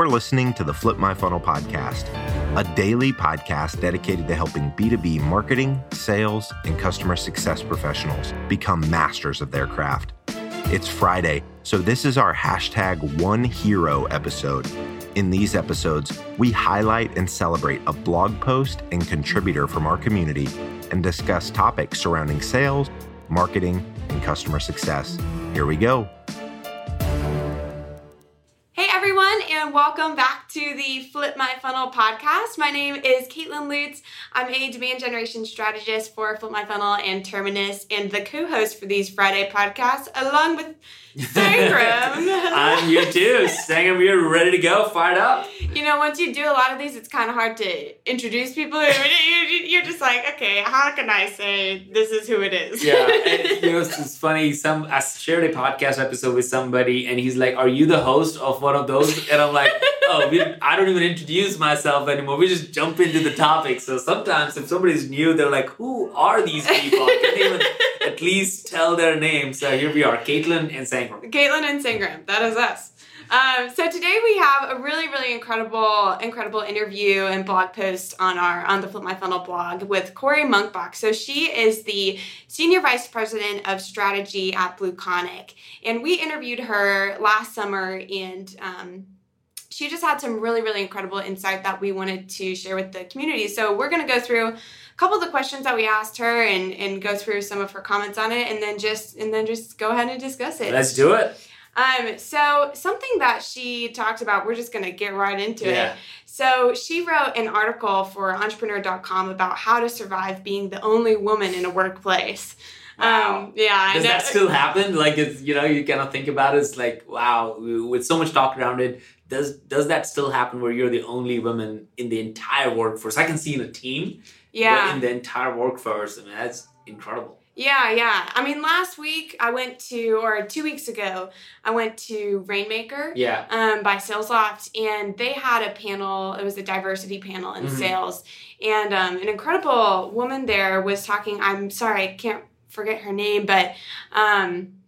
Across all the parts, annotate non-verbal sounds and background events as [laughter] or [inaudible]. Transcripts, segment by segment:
You're listening to the Flip My Funnel podcast, a daily podcast dedicated to helping B2B marketing, sales, and customer success professionals become masters of their craft. It's Friday, so this is our hashtag One Hero episode. In these episodes, we highlight and celebrate a blog post and contributor from our community and discuss topics surrounding sales, marketing, and customer success. Here we go. And welcome back to the Flip My Funnel podcast. My name is Caitlin Lutz. I'm a demand generation strategist for Flip My Funnel and Terminus, and the co-host for these Friday podcasts, along with Sangram. [laughs] I'm you too. Sangram, we're ready to go, fired up. You know, once you do a lot of these, it's kind of hard to introduce people. [laughs] You're just like, okay, how can I say this is who it is? Yeah, and you [laughs] know, it's funny. Some I shared a podcast episode with somebody, and he's like, "Are you the host of one of those?" And I'm like, "Oh, we, I don't even introduce myself anymore. We just jump into the topic." So sometimes, if somebody's new, they're like, "Who are these people?" I can't even [laughs] at least tell their name. So here we are, Caitlin and Sangram. Caitlin and Sangram. That is us. Um, so today we have a really, really incredible, incredible interview and blog post on our on the Flip My Funnel blog with Cory Munchbach. So she is the senior vice president of strategy at BlueConic, and we interviewed her last summer, and um, she just had some really, really incredible insight that we wanted to share with the community. So we're going to go through a couple of the questions that we asked her and and go through some of her comments on it, and then just and then just go ahead and discuss it. Let's do it. Um, so something that she talked about, we're just gonna get right into Yeah. it. So she wrote an article for entrepreneur.com about how to survive being the only woman in a workplace. Wow. Um, yeah, Does that still happen? Like, it's you know, you kind of think about it. It's like, wow, with so much talk around it, does does that still happen where you're the only woman in the entire workforce? I can see in a team, yeah. but in the entire workforce, I mean, that's incredible. Yeah, yeah. I mean, last week I went to, or two weeks ago, I went to Rainmaker Yeah, um, by SalesLoft, and they had a panel. It was a diversity panel in Mhm. sales, and um, an incredible woman there was talking. I'm sorry, I can't forget her name, but um,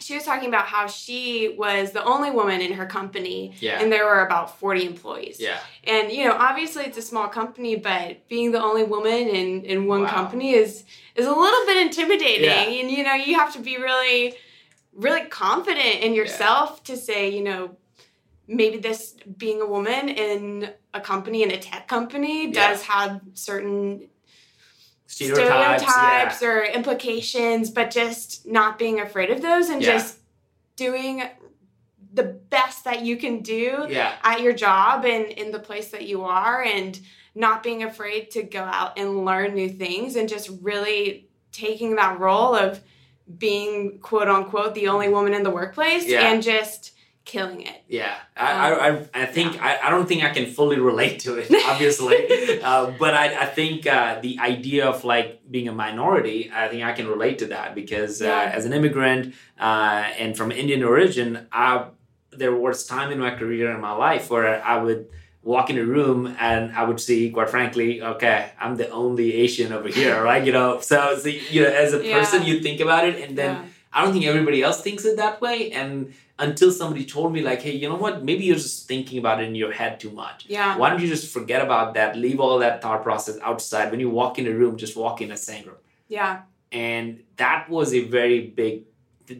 she was talking about how she was the only woman in her company, yeah, and there were about 40 employees. yeah. And you know, obviously it's a small company, but being the only woman in in one Wow. company is is a little bit intimidating. Yeah. And you know, you have to be really really confident in yourself to say, you know, maybe this being a woman in a company in a tech company Yeah. does have certain Stereotypes. stereotypes or implications, but just not being afraid of those and Yeah. just doing the best that you can do yeah, yeah, at your job and in the place that you are and not being afraid to go out and learn new things and just really taking that role of being quote unquote the only woman in the workplace Yeah. and just killing it. yeah. I, I, I, I think I, I don't think I can fully relate to it, [laughs] obviously, [laughs] uh, but I, I think uh, the idea of like being a minority, I think I can relate to that because uh, as an immigrant uh, and from Indian origin, I, there was time in my career in my life where I would walk in a room and I would see, quite frankly, okay, I'm the only Asian over here, [laughs] right? You know, so, so you know, as a Yeah. person, you think about it, and then Yeah. I don't think everybody else thinks it that way, and until somebody told me like hey you know what maybe you're just thinking about it in your head too much Yeah. why don't you just forget about that leave all that thought process outside when you walk in a room just walk in as sangram Yeah. and that was a very big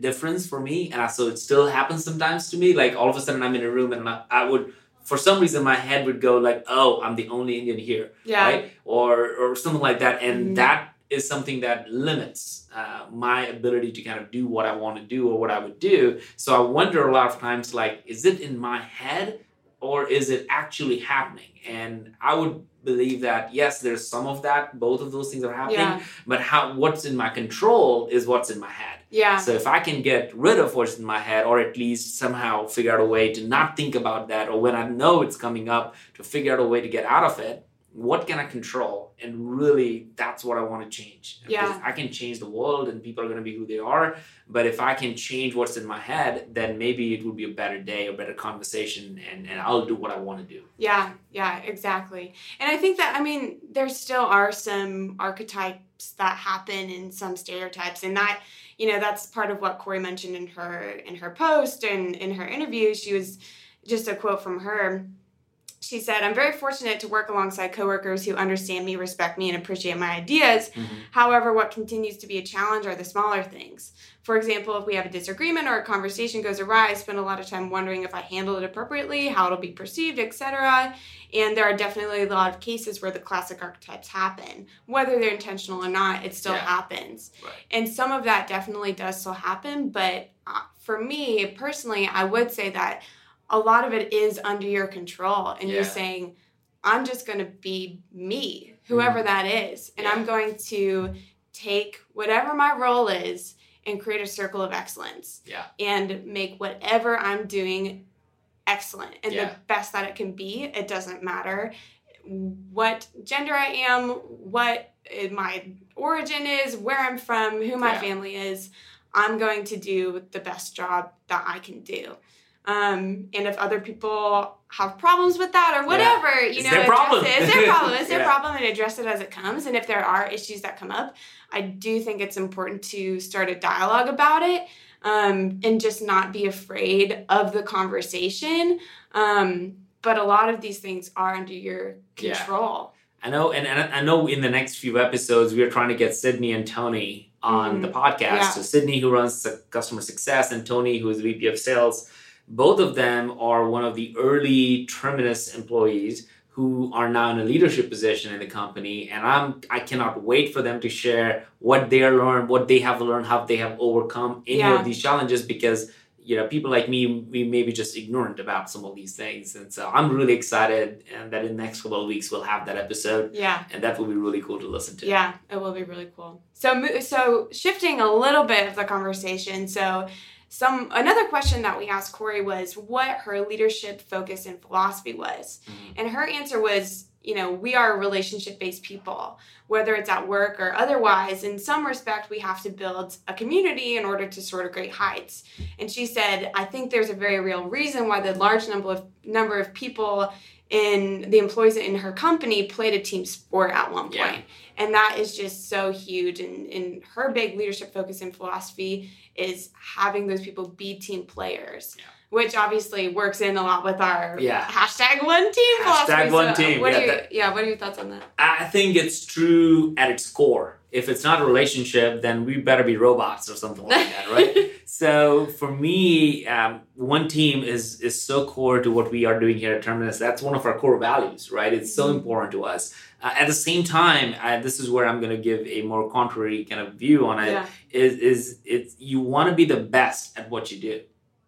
difference for me and I, so it still happens sometimes to me like all of a sudden i'm in a room and I, I would for some reason my head would go like oh i'm the only indian here Yeah. right or or something like that and Mhm. that is something that limits uh, my ability to kind of do what i want to do or what i would do so i wonder a lot of times like is it in my head or is it actually happening and i would believe that yes there's some of that both of those things are happening Yeah. but how what's in my control is what's in my head Yeah. so if I can get rid of what's in my head, or at least somehow figure out a way to not think about that, or when I know it's coming up, to figure out a way to get out of it, what can I control? And really, that's what I want to change. Yeah. Because I can change the world, and people are going to be who they are. But if I can change what's in my head, then maybe it would be a better day, a better conversation, and, and I'll do what I want to do. Yeah, yeah, exactly. And I think that I mean there still are some archetypes that happen and some stereotypes and that you know that's part of what Cory mentioned in her in her post and in her interview she was just a quote from her she said, I'm very fortunate to work alongside coworkers who understand me, respect me, and appreciate my ideas. Mm-hmm. However, what continues to be a challenge are the smaller things. For example, if we have a disagreement or a conversation goes awry, I spend a lot of time wondering if I handle it appropriately, how it'll be perceived, etc. And there are definitely a lot of cases where the classic archetypes happen. Whether they're intentional or not, it still Yeah. happens. Right. And some of that definitely does still happen, but uh, for me personally, I would say that a lot of it is under your control and Yeah. you're saying i'm just going to be me whoever that is and i'm Mm-hmm. Going to take whatever my role is and create a circle of excellence Yeah. and make whatever i'm doing excellent and Yeah. the best that it can be it doesn't matter what gender i am what uh, my origin is where i'm from who my Yeah. family is i'm going to do the best job that i can do um, and if other people have problems with that or whatever, you It's know, their problem. it. It's their problem. It's [laughs] their Yeah. problem, and address it as it comes. And if there are issues that come up, I do think it's important to start a dialogue about it, um, and just not be afraid of the conversation. Um, but a lot of these things are under your Yeah. control. I know, and, and I know in the next few episodes, we are trying to get Sydney and Tony on Mhm. the podcast. Yeah. So, Sydney, who runs customer success, and Tony, who is VP of sales, both of them are one of the early Terminus employees who are now in a leadership position in the company. And I'm I cannot wait for them to share what they learned, what they have learned, how they have overcome any Yeah. of these challenges because you know people like me we may be just ignorant about some of these things and so i'm really excited and that in the next couple of weeks we'll have that episode Yeah. and that will be really cool to listen to Yeah, it will be really cool. So, so shifting a little bit of the conversation. So, some another question that we asked Cory was what her leadership focus and philosophy was, Mhm. and her answer was, you know, we are relationship based people, whether it's at work or otherwise. In some respect, we have to build a community in order to soar to great heights. And she said, I think there's a very real reason why the large number of number of people in the employees in her company played a team sport at one point. Yeah. And that is just so huge. And, and her big leadership focus and philosophy is having those people be team players, Yeah. Which obviously works in a lot with our Yeah. hashtag one team Hashtag philosophy. one So team, What yeah, are you, that- yeah, what are your thoughts on that? i think it's true at its core if it's not a relationship then we better be robots or something like that right [laughs] so for me um, one team is is so core to what we are doing here at terminus that's one of our core values right it's so Mhm. important to us uh, at the same time uh, this is where i'm going to give a more contrary kind of view on it. yeah. Is is it's you want to be the best at what you do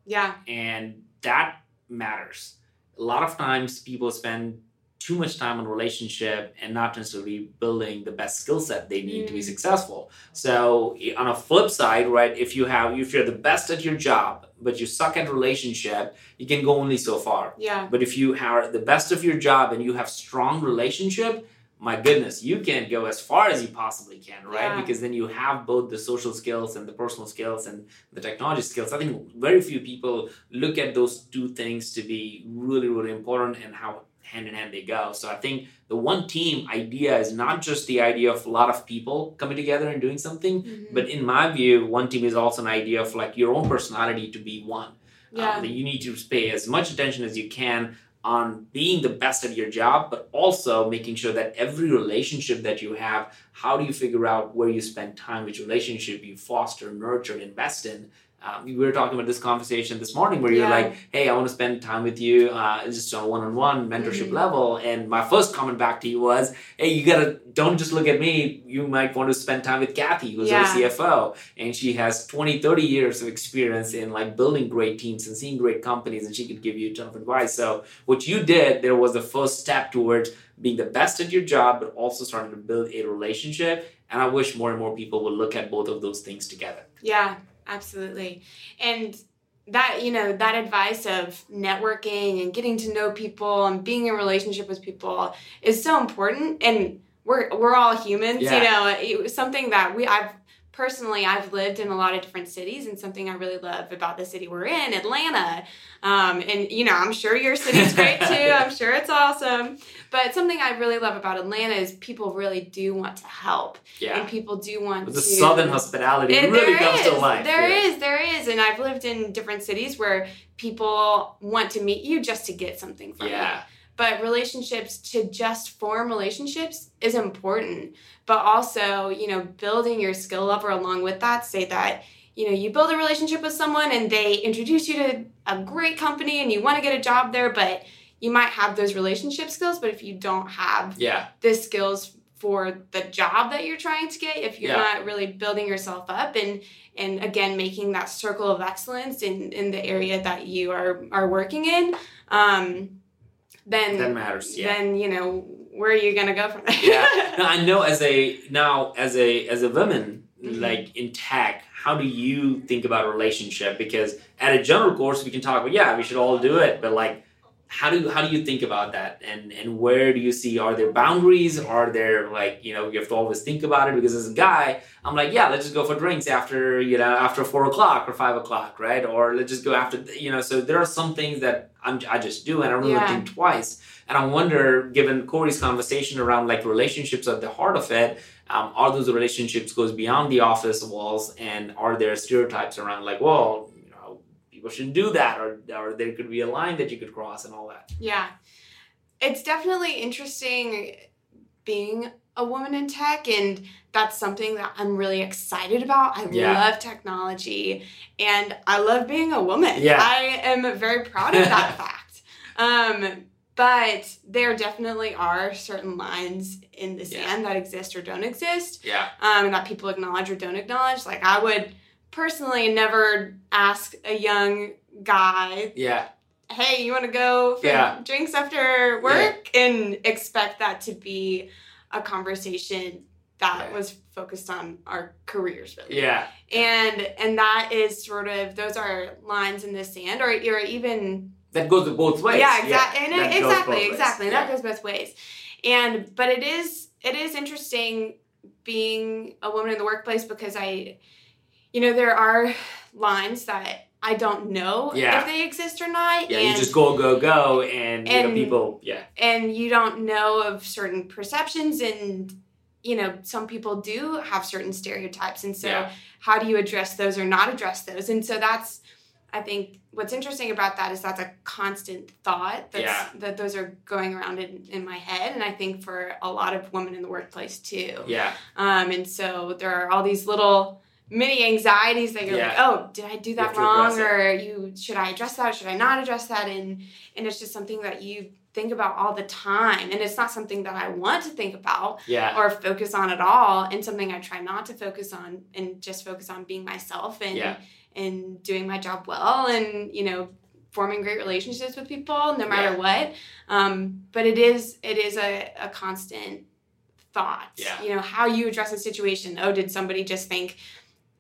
Yeah. and that matters. A lot of times people spend too much time on relationship and not necessarily building the best skill set they need to be Mm. successful. So on a flip side, right, if you have if you're the best at your job but you suck at relationship, you can go only so far. Yeah. But if you are the best of your job and you have strong relationship, my goodness, you can go as far as you possibly can, right? Yeah. Because then you have both the social skills and the personal skills and the technology skills. I think very few people look at those two things to be really, really important and how hand in hand they go. So I think the one team idea is not just the idea of a lot of people coming together and doing something, Mhm. but in my view, one team is also an idea of like your own personality to be one. Yeah. Um, that you need to pay as much attention as you can on being the best at your job, but also making sure that every relationship that you have, how do you figure out where you spend time, which relationship you foster, nurture, invest in? Um, we were talking about this conversation this morning where you're Yeah. like, hey, I want to spend time with you uh, just on a one on one mentorship Mhm. level. And my first comment back to you was, hey, you gotta, don't just look at me. You might want to spend time with Kathy, who's Yeah. our CFO. And she has 20, 30 years of experience in like building great teams and seeing great companies. And she could give you a ton of advice. So what you did there was the first step towards being the best at your job, but also starting to build a relationship. And I wish more and more people would look at both of those things together. Yeah, absolutely. And that, you know, that advice of networking and getting to know people and being in relationship with people is so important. And we're we're all humans, Yeah. you know. It was something that we I've personally, I've lived in a lot of different cities, and something I really love about the city we're in, Atlanta, um, and you know, I'm sure your city's [laughs] great too. I'm sure it's awesome. But something I really love about Atlanta is people really do want to help, Yeah. and people do want But to. the southern hospitality It- really there comes to is, life. There yeah. is, there is, and I've lived in different cities where people want to meet you just to get something from you. But relationships to just form relationships is important, but also you know building your skill level along with that. Say that you know you build a relationship with someone and they introduce you to a great company and you want to get a job there, but you might have those relationship skills, but if you don't have Yeah. the skills for the job that you're trying to get if you're Yeah. not really building yourself up and and again making that circle of excellence in in the area that you are are working in um then That matters. Yeah. then you know where are you gonna go from there yeah. [laughs] Now, I know as a now as a as a woman Mhm. like in tech, how do you think about a relationship? Because at a general course we can talk about yeah, we should all do it, but like how do how do you think about that? And and where do you see are there boundaries? Are there like you know you have to always think about it because as a guy i'm like yeah let's just go for drinks after you know after four o'clock or five o'clock right? Or let's just go after you know so there are some things that I'm, i just do and i don't really Yeah. think twice. And I wonder, given Cory's conversation around like relationships at the heart of it, um, are those relationships goes beyond the office walls, and are there stereotypes around like, well, you know, people shouldn't do that, or or there could be a line that you could cross, and all that. Yeah. It's definitely interesting being a woman in tech and that's something that I'm really excited about. I Yeah. love technology and I love being a woman. Yeah. I am very proud of that [laughs] fact. Um but there definitely are certain lines in the Yeah. sand that exist or don't exist Yeah, um, that people acknowledge or don't acknowledge. Like I would personally never ask a young guy yeah, hey, you want to go for Yeah. drinks after work? And expect that to be a conversation that Yeah. was focused on our careers, really. yeah, And and that is sort of those are lines in the sand, or or even that goes both ways. yeah, exactly, that goes both exactly, exactly. Yeah. That goes both ways. And but it is it is interesting being a woman in the workplace because I, you know, there are lines that I don't know Yeah. if they exist or not. Yeah, and, you just go, go, go, and, you know, people, yeah, and you don't know of certain perceptions and you know some people do have certain stereotypes and so Yeah. how do you address those or not address those and so that's i think what's interesting about that is that's a constant thought that's, Yeah. that those are going around in, in my head and i think for a lot of women in the workplace too yeah, um, and so there are all these little mini anxieties that you're like, oh, did I do that wrong? Or you should I address that? Or should I not address that? And and it's just something that you think about all the time. And it's not something that I want to think about yeah, or focus on at all. And something I try not to focus on and just focus on being myself and Yeah. and doing my job well and, you know, forming great relationships with people no matter Yeah. what. Um, but it is it is a, a constant thought. Yeah. You know, how you address a situation. Oh, did somebody just think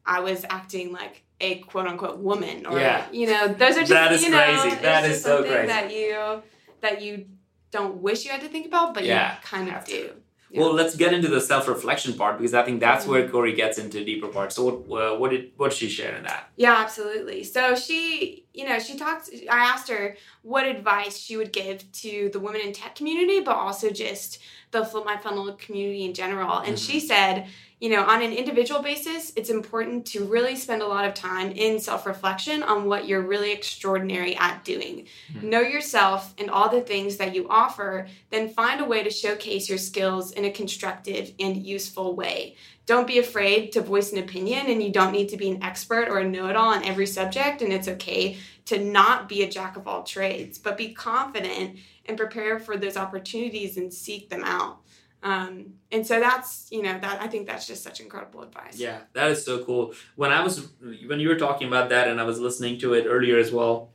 I was acting like a quote unquote woman? Or Yeah. you know, those are just That is you know, crazy. That just so something crazy. that you that you don't wish you had to think about, but Yeah, you kind of do. Well, let's get into the self-reflection part because I think that's where Mm-hmm. Cory gets into deeper parts So, what, uh, what did what did she share in that? Yeah, absolutely. So she, you know, she talked. I asked her what advice she would give to the women in tech community, but also just the Flip My Funnel community in general. And she said, you know, on an individual basis, it's important to really spend a lot of time in self reflection on what you're really extraordinary at doing. Mhm. Know yourself and all the things that you offer, then find a way to showcase your skills in a constructive and useful way. Don't be afraid to voice an opinion, and you don't need to be an expert or a know it all on every subject. And it's okay to not be a jack of all trades, but be confident and prepare for those opportunities and seek them out. Um, and so that's, you know, that I think that's just such incredible advice. Yeah, that is so cool. When I was when you were talking about that, and I was listening to it earlier as well,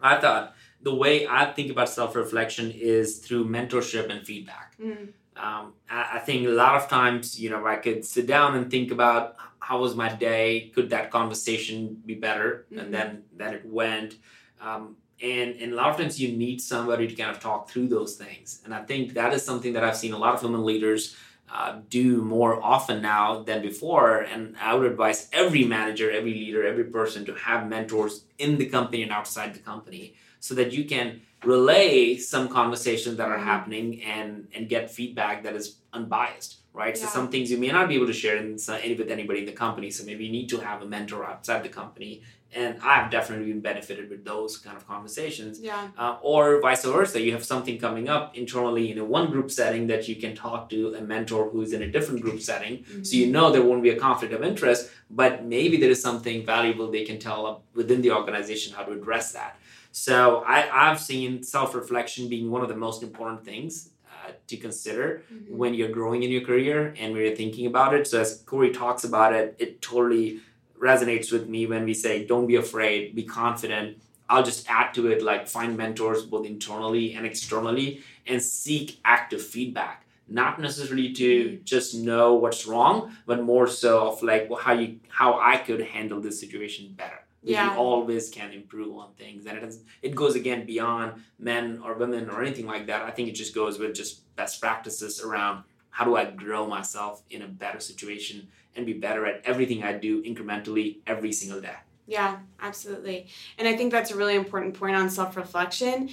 I thought the way I think about self-reflection is through mentorship and feedback. Mm, Um, I, I think a lot of times, you know, I could sit down and think about how was my day, could that conversation be better, Mhm. and then then it went. Um, and, and a lot of times you need somebody to kind of talk through those things. And I think that is something that I've seen a lot of women leaders uh, do more often now than before. And I would advise every manager, every leader, every person to have mentors in the company and outside the company so that you can relay some conversations that are Mhm. happening and and get feedback that is unbiased right so some things you may not be able to share in, with anybody in the company so maybe you need to have a mentor outside the company and i've definitely been benefited with those kind of conversations. Yeah. uh, or vice versa you have something coming up internally in a one group setting that you can talk to a mentor who's in a different group setting. So you know there won't be a conflict of interest but maybe there is something valuable they can tell within the organization how to address that. So I, i've seen self-reflection being one of the most important things uh, to consider Mhm. when you're growing in your career and when you're thinking about it. So as cory talks about it it totally resonates with me when we say don't be afraid be confident. I'll just add to it like find mentors both internally and externally and seek active feedback. Not necessarily to mm-hmm. just know what's wrong but more so of like well, how you how i could handle this situation better. Yeah. you always can improve on things. And it, is, it goes again beyond men or women or anything like that. I think it just goes with just best practices around how do i grow myself in a better situation and be better at everything i do incrementally every single day Yeah, absolutely. And I think that's a really important point on self reflection.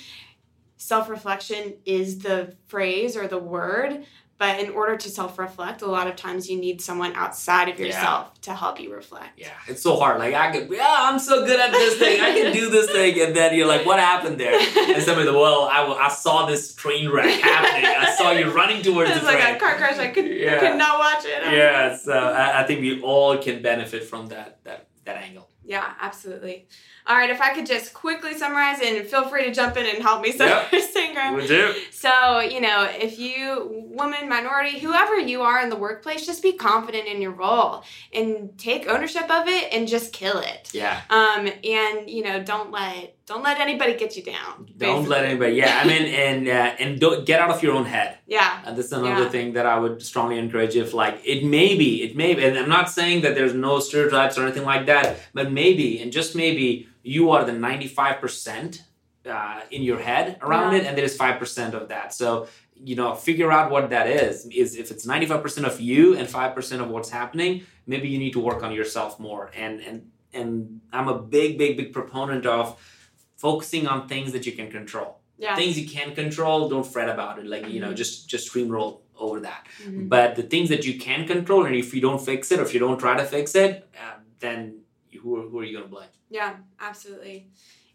Self reflection is the phrase or the word, but in order to self reflect, a lot of times you need someone outside of Yeah. yourself to help you reflect. yeah it's so hard like i could yeah oh, i'm so good at this thing i can do this thing and then you're like what happened there and somebody well I, I saw this train wreck happening i saw you running towards It's the like train a car crash. I could, Yeah. could not watch it. yeah so I, I think we all can benefit from that that that angle Yeah, absolutely. All right, if I could just quickly summarize and feel free to jump in and help me, [laughs] Yep. Sangram. we do So, you know, if you, woman, minority, whoever you are in the workplace, just be confident in your role and take ownership of it and just kill it. yeah Um, and you know, don't let don't let anybody get you down. don't let anybody yeah i mean [laughs] and uh, and don't get out of your own head Yeah, And this is another Yeah. thing that I would strongly encourage if like it may be, it may be, and I'm not saying that there's no stereotypes or anything like that, but maybe, and just maybe, you are the 95% uh, in your head around Yeah. it, and there is 5% of that. So, you know, figure out what that is. Is if it's 95% of you and 5% of what's happening, maybe you need to work on yourself more. And and and I'm a big, big, big proponent of focusing on things that you can control yeah. things you can control don't fret about it like you know Mhm. just just steamroll over that Mhm. but the things that you can control and if you don't fix it or if you don't try to fix it uh, then who are, who are you going to blame Yeah, absolutely.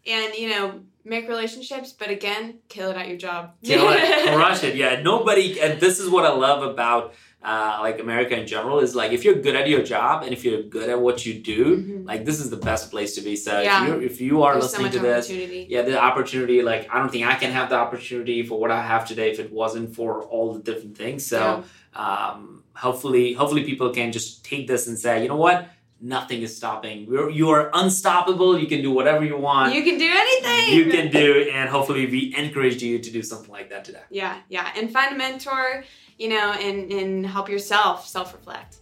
And you know, make relationships, but again, kill it at your job. kill it crush it yeah nobody and this is what i love about uh, like america in general is like if you're good at your job and if you're good at what you do Mhm. like this is the best place to be so Yeah. if, you're, if you are There's so listening much to this yeah the opportunity like i don't think i can have the opportunity for what i have today if it wasn't for all the different things so um, hopefully hopefully people can just take this and say you know what nothing is stopping We're, you are unstoppable you can do whatever you want You can do anything. you can do and hopefully we encourage you to do something like that today Yeah, yeah, and find a mentor, you know, and and help yourself self reflect.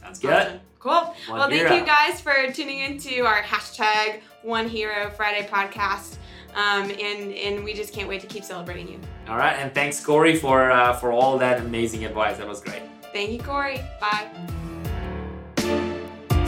sounds good Cool. One well, thank you guys for tuning into our hashtag One Hero Friday podcast. Um, and and we just can't wait to keep celebrating you. all right and thanks cory for uh, for all that amazing advice that was great Thank you, Cory. Bye.